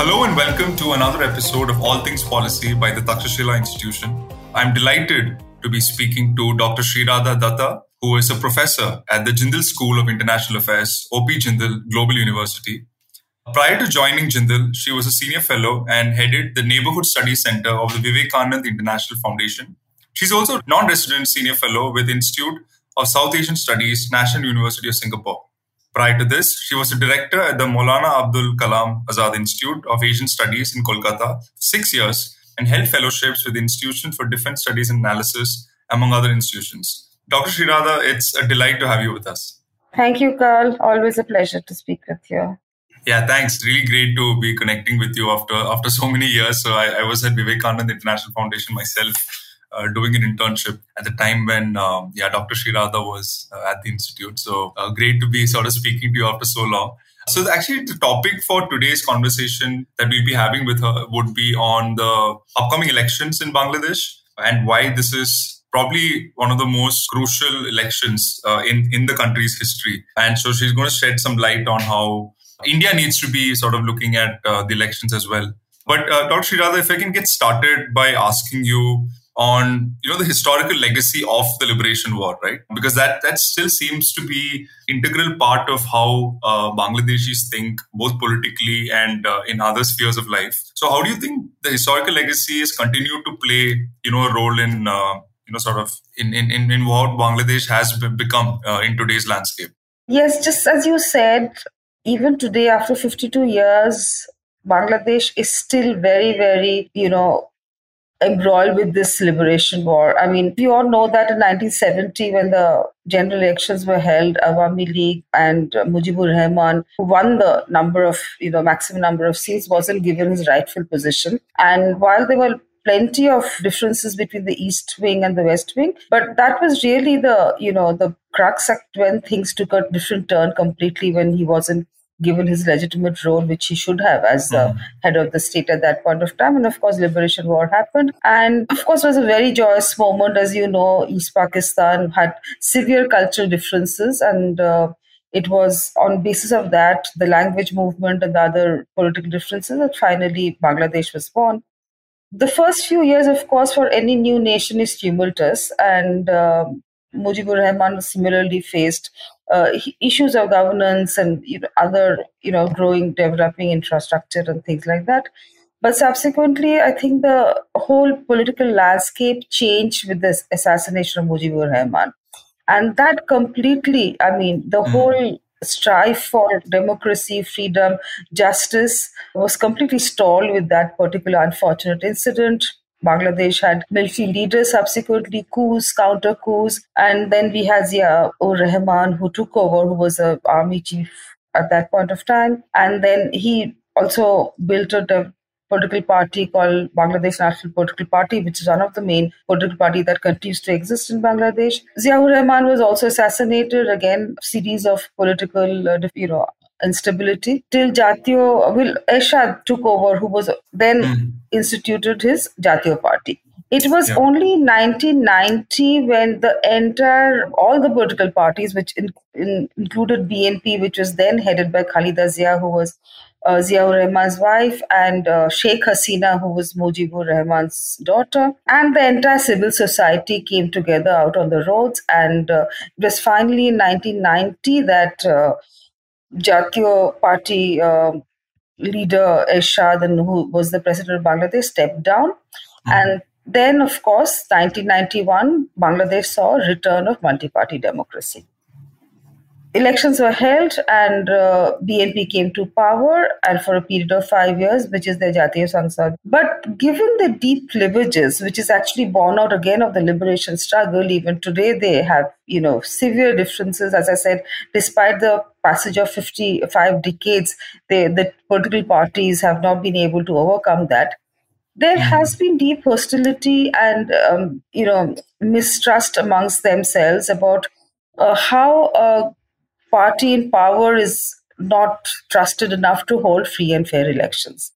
Hello and welcome to another episode of All Things Policy by the Takshashila Institution. I'm delighted to be speaking to Dr. Sreeradha Datta, who is a professor at the Jindal School of International Affairs, OP Jindal Global University. Prior to joining Jindal, she was a senior fellow and headed the Neighborhood Studies Center of the Vivekanand International Foundation. She's also a non-resident senior fellow with Institute of South Asian Studies, National University of Singapore. Prior to this, she was a director at the Maulana Abdul Kalam Azad Institute of Asian Studies in Kolkata for six years and held fellowships with the Institution for Defense Studies and Analysis, among other institutions. Dr. Sreeradha, it's a delight to have you with us. Thank you, Carl. Always a pleasure to speak with you. Yeah, thanks. Really great to be connecting with you after after so many years. So I, I was at Vivekanand International Foundation myself uh, doing an internship at the time when, um, yeah, Dr. Sreeradha was uh, at the institute. So uh, great to be sort of speaking to you after so long. So actually, the topic for today's conversation that we'll be having with her would be on the upcoming elections in Bangladesh and why this is probably one of the most crucial elections uh, in in the country's history. And so she's going to shed some light on how India needs to be sort of looking at uh, the elections as well. But uh, Dr. Sreeradha, if I can get started by asking you on you know the historical legacy of the liberation war right? Because that that still seems to be integral part of how uh, bangladeshis think both politically and uh, in other spheres of life. So how do you think the historical legacy has continued to play you know a role in uh, you know sort of in in in, in what bangladesh has become uh, in today's landscape? Yes just as you said even today after 52 years bangladesh is still very very you know embroiled with this liberation war. I mean, we all know that in 1970, when the general elections were held, Awami League and Mujibur Rahman, who won the number of, you know, maximum number of seats, wasn't given his rightful position. And while there were plenty of differences between the east wing and the west wing but that was really the you know the crux when things took a different turn completely when he wasn't given his legitimate role, which he should have as the mm. head of the state at that point of time. And of course, Liberation War happened. And of course, it was a very joyous moment. As you know, East Pakistan had severe cultural differences and uh, it was on basis of that, the language movement and the other political differences that finally Bangladesh was born. The first few years, of course, for any new nation is tumultuous, and uh, Mujibur Rahman similarly faced. Uh, issues of governance and you know, other you know growing developing infrastructure and things like that. But subsequently i think the whole political landscape changed with the assassination of mujibur rahman. And that completely i mean the mm. whole strive for democracy freedom justice was completely stalled with that particular unfortunate incident Bangladesh had military leaders, subsequently coups, counter coups, and then we had Zia ur Rahman who took over, who was an army chief at that point of time, and then he also built a political party called Bangladesh National Political Party, which is one of the main political party that continues to exist in Bangladesh. Ziaur Rahman was also assassinated. Again, series of political, uh, you know, instability till Jatiyo will Ershad took over, who was then mm. instituted his Jatiyo Party. It was yeah. only 1990 when the entire all the political parties, which in, in, included BNP, which was then headed by Khaleda Zia, who was uh, Ziaur Rahman's wife, and uh, Sheikh Hasina, who was Mujibur Rahman's daughter, and the entire civil society came together out on the roads. And uh, it was finally in 1990 that uh, Jatiyo Party uh, leader Ershad, and who was the president of Bangladesh, stepped down. Mm-hmm. And then, of course, 1991, Bangladesh saw a return of multi-party democracy. Elections were held and uh, BNP came to power and for a period of five years, which is the Jatiya Sangsad. But given the deep cleavages, which is actually born out again of the liberation struggle, even today they have, you know, severe differences. As I said, despite the passage of 55 decades, they, the political parties have not been able to overcome that there mm-hmm. has been deep hostility and um, you know mistrust amongst themselves about uh, how a party in power is not trusted enough to hold free and fair elections.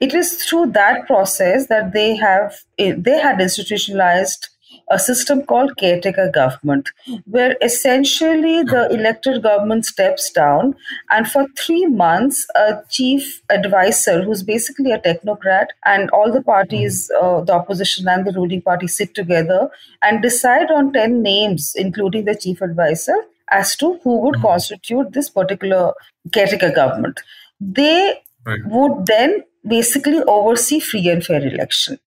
It is through that process that they have they had institutionalized a system called caretaker government, where essentially the elected government steps down, and for three months, a chief advisor, who's basically a technocrat, and all the parties, uh, the opposition and the ruling party, sit together and decide on 10 names, including the chief advisor, as to who would mm-hmm. constitute this particular caretaker government. They right. would then basically oversee free and fair election.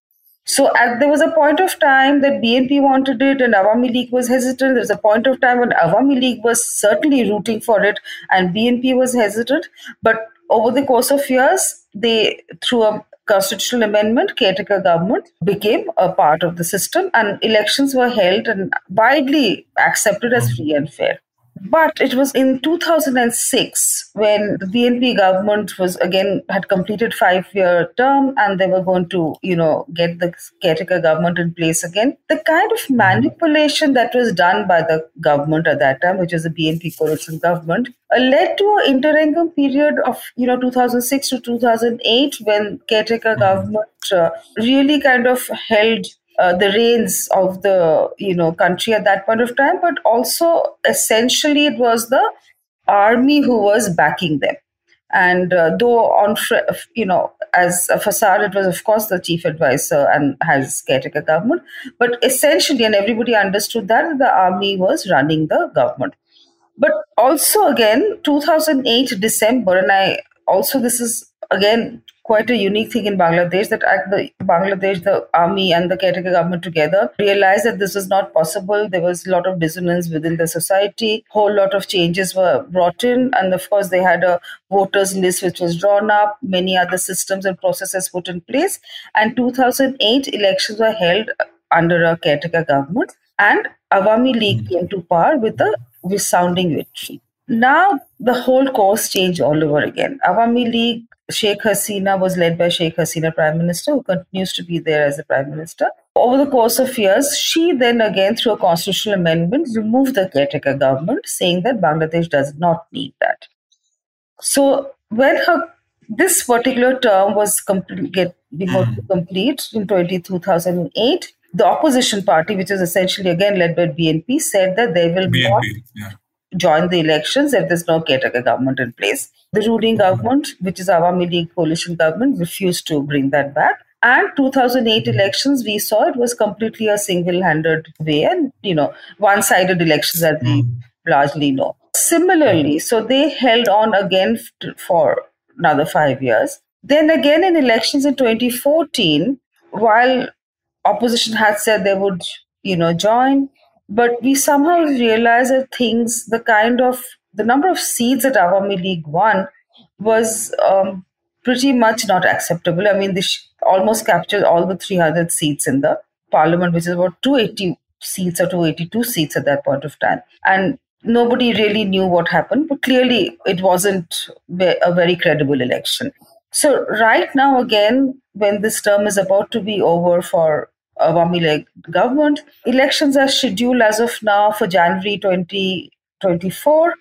So at, there was a point of time that BNP wanted it and Awami League was hesitant. There was a point of time when Awami League was certainly rooting for it and BNP was hesitant. But over the course of years, they, through a constitutional amendment, caretaker government became a part of the system and elections were held and widely accepted as free and fair. But it was in 2006 when the BNP government was again had completed five-year term and they were going to, you know, get the caretaker government in place again. The kind of manipulation that was done by the government at that time, which was the BNP coalition government, uh, led to an interregnum period of, you know, 2006 to 2008 when caretaker government uh, really kind of held uh, the reins of the you know country at that point of time, but also essentially it was the army who was backing them. And uh, though on you know as a facade, it was of course the chief advisor and has caretaker government, but essentially, and everybody understood that the army was running the government. But also again, 2008 December, and I also this is again quite a unique thing in Bangladesh that the Bangladesh, the army and the caretaker government together realized that this was not possible. There was a lot of dissonance within the society. Whole lot of changes were brought in, and of course they had a voters list which was drawn up. Many other systems and processes put in place, and 2008 elections were held under a caretaker government, and Awami League hmm. came to power with a resounding victory. Now the whole course changed all over again. Awami League Sheikh Hasina was led by Sheikh Hasina, Prime Minister, who continues to be there as the Prime Minister. Over the course of years, she then again, through a constitutional amendment, removed the caretaker government, saying that Bangladesh does not need that. So when her this particular term was complete, get, mm-hmm. complete in 20, 2008, the opposition party, which is essentially again led by BNP, said that they will BNP, not yeah join the elections if there's no caretaker government in place. The ruling government, which is Awami League coalition government, refused to bring that back. And 2008 elections, we saw it was completely a single-handed way, and you know, one-sided elections as we mm. largely know. Similarly, so they held on again for another five years. Then again in elections in 2014, while opposition had said they would, you know, join, but we somehow realized that things, the kind of the number of seats that Awami League won was um, pretty much not acceptable. I mean, this almost captured all the 300 seats in the parliament, which is about 280 seats or 282 seats at that point of time. And nobody really knew what happened, but clearly it wasn't a very credible election. So, right now, again, when this term is about to be over for Awami League government. Elections are scheduled as of now for January 2024.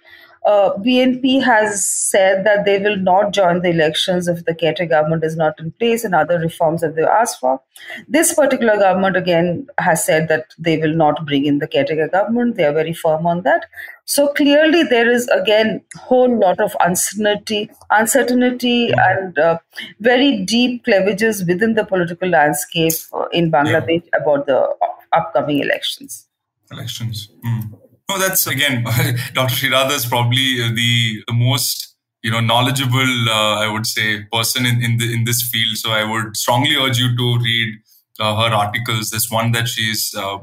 Uh, BNP has said that they will not join the elections if the caretaker government is not in place and other reforms that they asked for. This particular government, again, has said that they will not bring in the caretaker government. They are very firm on that. So clearly, there is again a whole lot of uncertainty, uncertainty, and uh, very deep cleavages within the political landscape uh, in Bangladesh yeah. about the upcoming elections. Elections. Mm. No, that's again, Dr. Sreeradha is probably the, the most you know knowledgeable, uh, I would say, person in in, the, in this field. So I would strongly urge you to read uh, her articles. There's one that she's uh,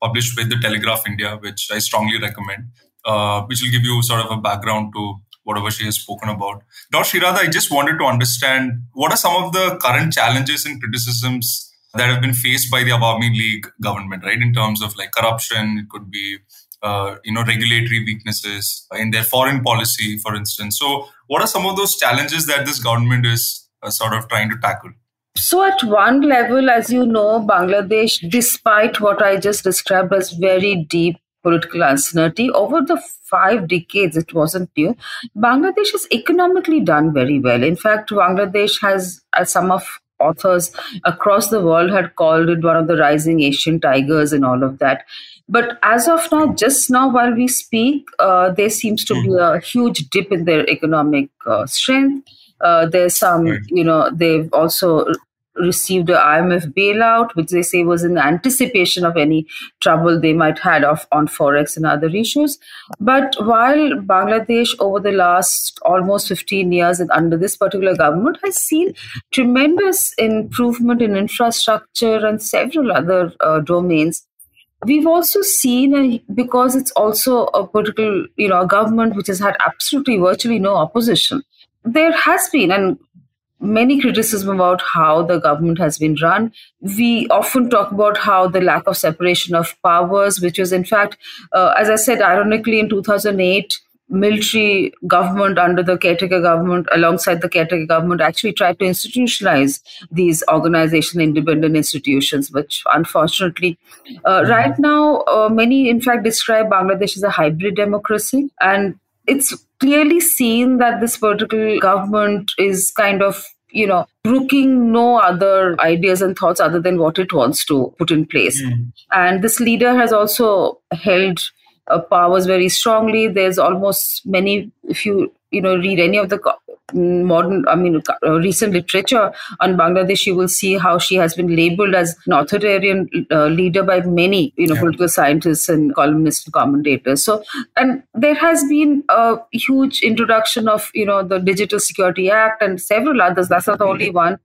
published with the Telegraph India, which I strongly recommend uh, which will give you sort of a background to whatever she has spoken about. Dr. Sreeradha, I just wanted to understand what are some of the current challenges and criticisms that have been faced by the Awami League government, right? In terms of like corruption, it could be uh, you know regulatory weaknesses in their foreign policy, for instance. So, what are some of those challenges that this government is uh, sort of trying to tackle? So, at one level, as you know, Bangladesh, despite what I just described as very deep political uncertainty, over the five decades, it wasn't new. Bangladesh has economically done very well. In fact, Bangladesh has, as some of authors across the world had called it one of the rising Asian tigers and all of that. But as of now, just now while we speak, uh, there seems to be hmm. a huge dip in their economic uh, strength. Uh, there's some, you know, they've also received a IMF bailout, which they say was in anticipation of any trouble they might have had of on forex and other issues. But while Bangladesh over the last almost 15 years and under this particular government has seen tremendous improvement in infrastructure and several other uh, domains. We've also seen, a, because it's also a political, you know, a government which has had absolutely virtually no opposition. There has been, and many criticism about how the government has been run. We often talk about how the lack of separation of powers, which was in fact, uh, as I said, ironically in 2008, military government under the caretaker government, alongside the caretaker government, actually tried to institutionalize these organizational independent institutions, which unfortunately, uh, mm-hmm. right now, uh, many in fact describe Bangladesh as a hybrid democracy. And it's clearly seen that this political government is kind of you know brooking no other ideas and thoughts other than what it wants to put in place mm. and this leader has also held uh, powers very strongly there's almost many if you you know read any of the modern i mean recent literature on bangladesh you will see how she has been labeled as an authoritarian uh, leader by many you know yeah. political scientists and columnists and commentators. So and there has been a huge introduction of you know the digital security act and several others. That's not the only one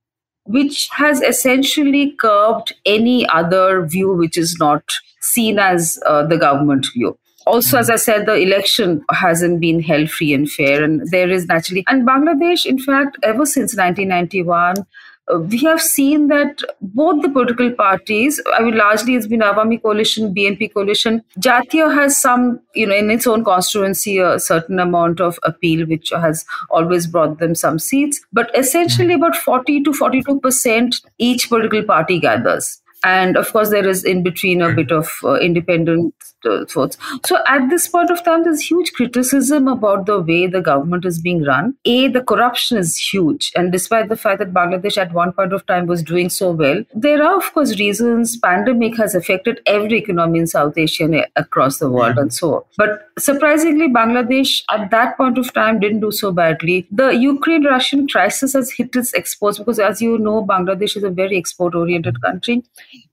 which has essentially curbed any other view which is not seen as uh, the government view also, as I said, the election hasn't been held free and fair, and there is naturally, and Bangladesh, in fact, ever since 1991. Uh, we have seen that both the political parties, I mean, largely it's been Awami coalition, BNP coalition. Jatiya has some, you know, in its own constituency, a certain amount of appeal, which has always brought them some seats. But essentially, about 40 to 42% each political party gathers and of course there is in between a bit of uh, independent uh, thoughts. So at this point of time there's huge criticism about the way the government is being run. A the corruption is huge. And despite the fact that bangladesh at one point of time was doing so well there are of course reasons pandemic has affected every economy in south asia and across the world mm-hmm. and so on. But surprisingly bangladesh at that point of time didn't do so badly. The ukraine russian crisis has hit its exports because as you know bangladesh is a very export oriented country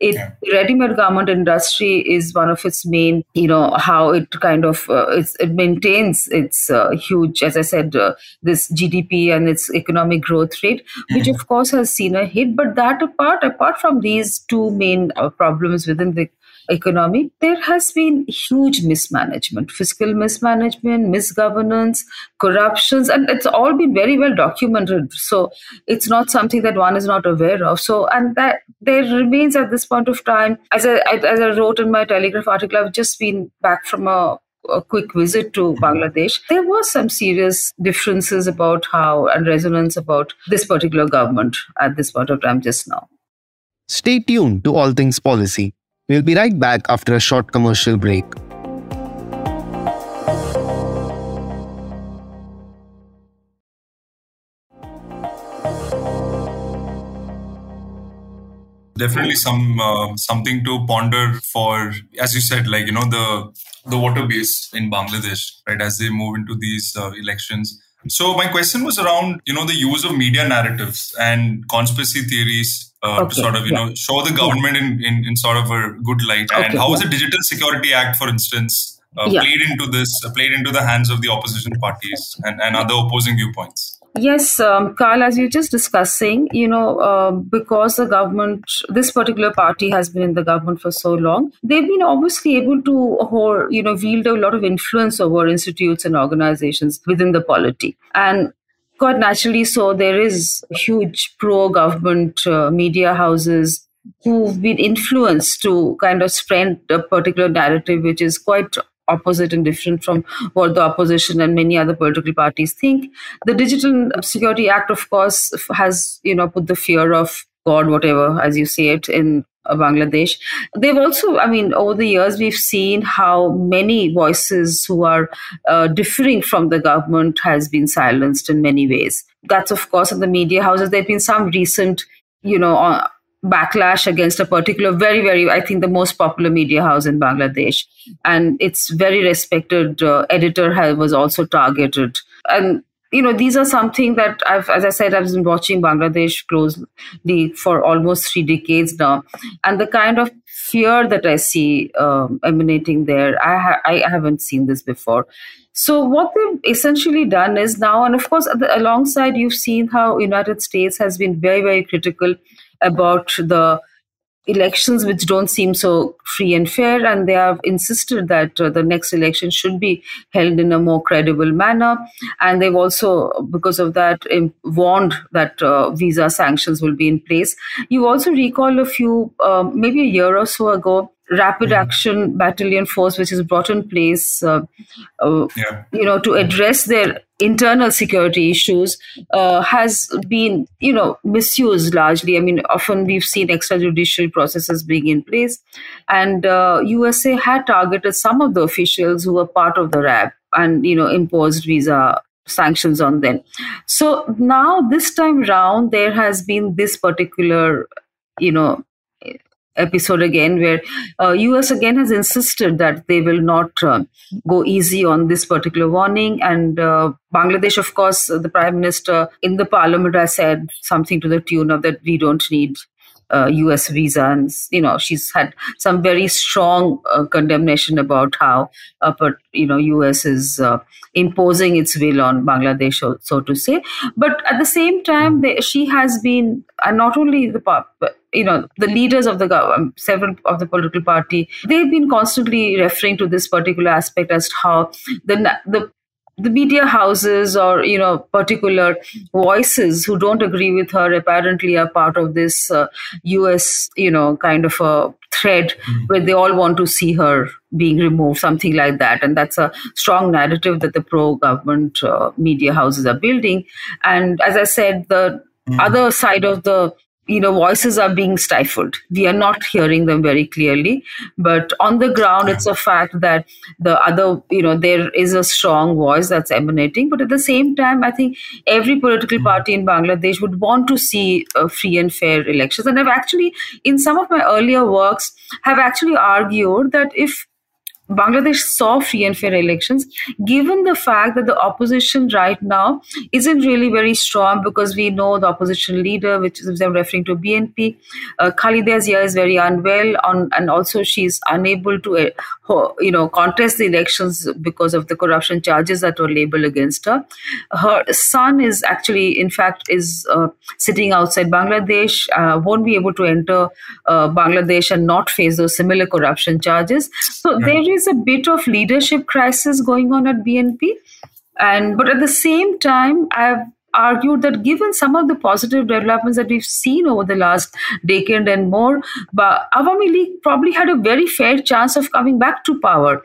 it yeah. ready-made garment industry is one of its main you know how it kind of uh, it maintains its uh, huge as i said uh, this gdp and its economic growth rate which mm-hmm. of course has seen a hit but that apart apart from these two main uh, problems within the economy, there has been huge mismanagement, fiscal mismanagement, misgovernance, corruptions, and it's all been very well documented. So it's not something that one is not aware of. So, and that there remains at this point of time, as I, as I wrote in my Telegraph article, I've just been back from a a quick visit to mm-hmm. Bangladesh, there was some serious differences about how and resonance about this particular government at this point of time just now. Stay tuned to All Things Policy We'll be right back after a short commercial break. definitely some uh, something to ponder for as you said like you know the the voter base in bangladesh right as they move into these uh, elections so my question was around you know the use of media narratives and conspiracy theories uh, okay. to sort of you yeah. know show the government in, in, in sort of a good light. Okay. And how was the Digital Security Act, for instance, uh, yeah. played into this, uh, played into the hands of the opposition parties and, and other opposing viewpoints? Yes, um, Carl, as you're just discussing, you know, uh, because the government, this particular party has been in the government for so long, they've been obviously able to hold, you know, wield a lot of influence over institutes and organizations within the polity. And quite naturally so, there is huge pro government uh, media houses who've been influenced to kind of spread a particular narrative which is quite opposite and different from what the opposition and many other political parties think. The Digital Security Act, of course, has you know put the fear of God, whatever, as you say it, in uh, Bangladesh. They've also, I mean, over the years, we've seen how many voices who are uh, differing from the government has been silenced in many ways. That's, of course, in the media houses. There have been some recent, you know, uh, backlash against a particular very very i think the most popular media house in bangladesh. And its very respected uh, editor was also targeted. And you know these are something that i've as i said i've been watching bangladesh closely for almost three decades now. And the kind of fear that i see um, emanating there I, ha- I haven't seen this before. So what they've essentially done is now and of course alongside you've seen how united states has been very very critical about the elections which don't seem so free and fair and they have insisted that uh, the next election should be held in a more credible manner. And they've also because of that warned that uh, visa sanctions will be in place. You also recall a few uh, maybe a year or so ago rapid mm-hmm. action battalion force which is brought in place uh, uh, yeah. you know to address their internal security issues uh, has been you know misused largely i mean often we've seen extrajudicial processes being in place and usa uh, had targeted some of the officials who were part of the rab and you know imposed visa sanctions on them so now this time round there has been this particular you know episode again where uh, us again has insisted that they will not uh, go easy on this particular warning and uh, bangladesh of course the prime minister in the parliament has said something to the tune of that we don't need uh, US visa, and you know she's had some very strong uh, condemnation about how, uh, but you know, US is uh, imposing its will on Bangladesh, so, so, to say. But at the same time, they, she has been, and not only the you know the leaders of the government, several of the political party, they've been constantly referring to this particular aspect as how the the the media houses or you know particular voices who don't agree with her apparently are part of this uh, us you know kind of a thread mm-hmm. where they all want to see her being removed something like that and that's a strong narrative that the pro government uh, media houses are building and as i said the mm-hmm. other side of the you know voices are being stifled. We are not hearing them very clearly but on the ground it's a fact that the other you know there is a strong voice that's emanating but at the same time i think every political hmm. party in bangladesh would want to see free and fair elections. And i've actually in some of my earlier works have actually argued that if Bangladesh saw free and fair elections, given the fact that the opposition right now isn't really very strong because we know the opposition leader, which is I'm referring to BNP, uh, Khaleda Zia is very unwell, on, and also she's unable to, uh, you know, contest the elections because of the corruption charges that were labeled against her. Her son is actually, in fact, is uh, sitting outside Bangladesh, uh, won't be able to enter uh, Bangladesh and not face those similar corruption charges. So there is a bit of leadership crisis going on at BNP. And but at the same time, I've argued that given some of the positive developments that we've seen over the last decade and more, but Awami League probably had a very fair chance of coming back to power.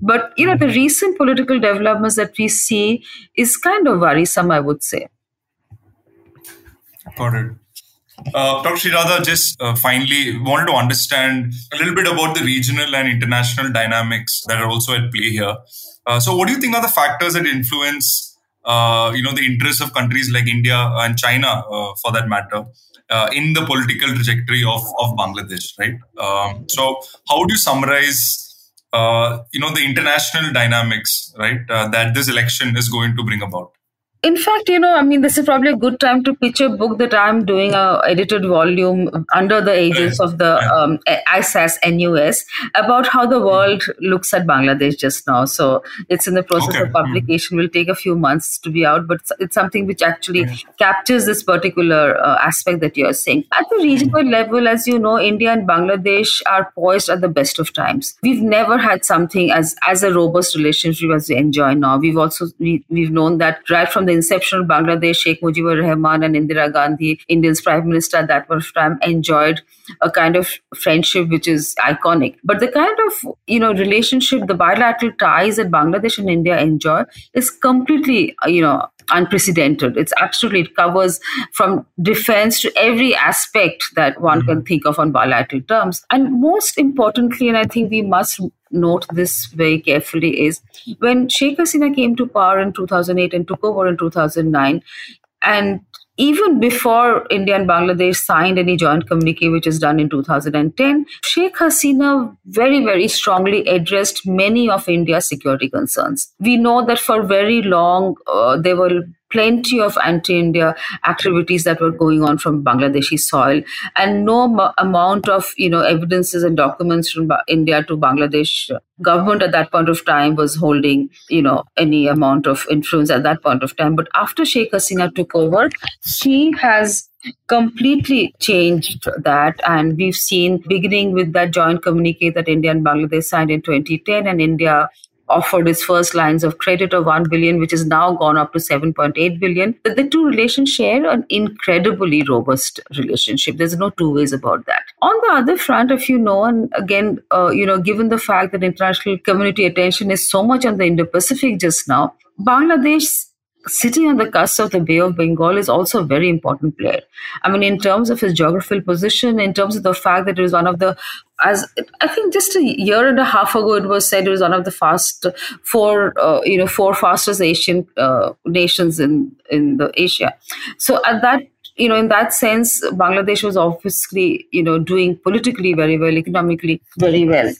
But you know, the mm-hmm. recent political developments that we see is kind of worrisome, I would say. Got it. Uh, Dr. Sreeradha, just uh, finally wanted to understand a little bit about the regional and international dynamics that are also at play here. Uh, so, what do you think are the factors that influence, uh, you know, the interests of countries like India and China, uh, for that matter, uh, in the political trajectory of, of Bangladesh, right? Um, so, how would you summarize, you know, the international dynamics, right, that this election is going to bring about? In fact, you know, I mean, this is probably a good time to pitch a book that I'm doing a edited volume under the aegis of the um, ISAS NUS about how the world looks at Bangladesh just now. So it's in the process Okay. of publication. Will take a few months to be out, but it's, it's something which actually captures this particular uh, aspect that you're saying. At the regional level, as you know, India and Bangladesh are poised at the best of times. We've never had something as as a robust relationship as we enjoy now. We've also we, we've known that right from the inception of Bangladesh, Sheikh Mujibur Rahman and Indira Gandhi, India's prime minister at that time, enjoyed a kind of friendship which is iconic. But the kind of you know relationship, the bilateral ties that Bangladesh and India enjoy is completely you know unprecedented. It's absolutely it covers from defense to every aspect that one mm-hmm. can think of on bilateral terms. And most importantly, and I think we must note this very carefully, is when Sheikh Hasina came to power in 2008 and took over in 2009, and even before India and Bangladesh signed any joint communique, which is done in 2010, Sheikh Hasina very, very strongly addressed many of India's security concerns. We know that for very long, uh, there were plenty of anti-India activities that were going on from Bangladeshi soil, and no m- amount of you know evidences and documents from ba- India to Bangladesh government at that point of time was holding you know any amount of influence at that point of time. But after Sheikh Hasina took over, she has completely changed that and we've seen beginning with that joint communique that india and bangladesh signed in 2010 and india offered its first lines of credit of 1 billion which is now gone up to 7.8 billion. That the two relations share an incredibly robust relationship. There's no two ways about that. On the other front if you know and again uh, you know given the fact that international community attention is so much on the indo-pacific just now bangladesh sitting on the cusp of the Bay of Bengal is also a very important player. I mean, in terms of his geographical position, in terms of the fact that it was one of the, as I think just a year and a half ago, it was said it was one of the fast four, uh, you know, four fastest Asian uh, nations in in the Asia. So at that you know, in that sense, Bangladesh was obviously, you know, doing politically very well, economically very well.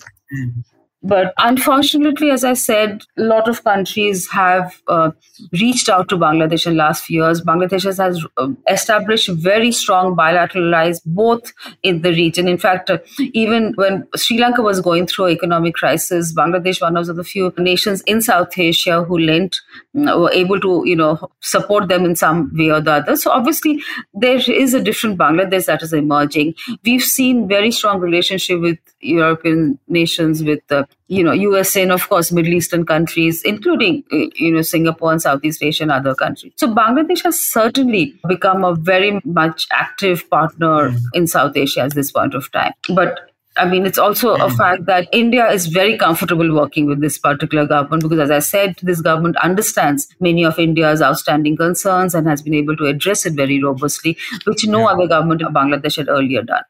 But unfortunately, as I said, a lot of countries have uh, reached out to Bangladesh in the last few years. Bangladesh has, uh, established very strong bilateral ties both in the region. In fact, uh, even when Sri Lanka was going through economic crisis, Bangladesh, one of the few nations in South Asia who lent, mm, were able to, you know, support them in some way or the other. So obviously, there is a different Bangladesh that is emerging. We've seen very strong relationship with European nations, with uh, you know USA and of course Middle Eastern countries, including uh, you know Singapore and Southeast Asia and other countries. So Bangladesh has certainly become a very much active partner in South Asia at this point of time. But I mean, it's also a fact that India is very comfortable working with this particular government because, as I said, this government understands many of India's outstanding concerns and has been able to address it very robustly, which no other government of Bangladesh had earlier done.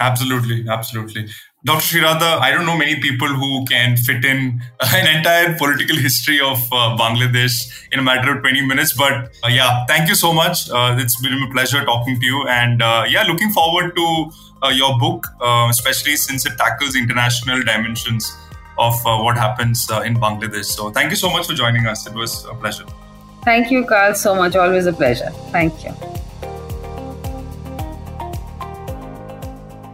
Absolutely, absolutely. Dr. Shirada, I don't know many people who can fit in an entire political history of uh, Bangladesh in a matter of 20 minutes. But uh, yeah, thank you so much. Uh, it's been a pleasure talking to you. And uh, yeah, looking forward to uh, your book, uh, especially since it tackles international dimensions of what happens in Bangladesh. So thank you so much for joining us. It was a pleasure. Thank you, Carl, so much. Always a pleasure. Thank you.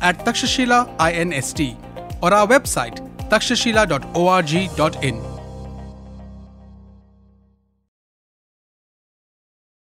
at Takshashila INST or our website takshashila.org.in.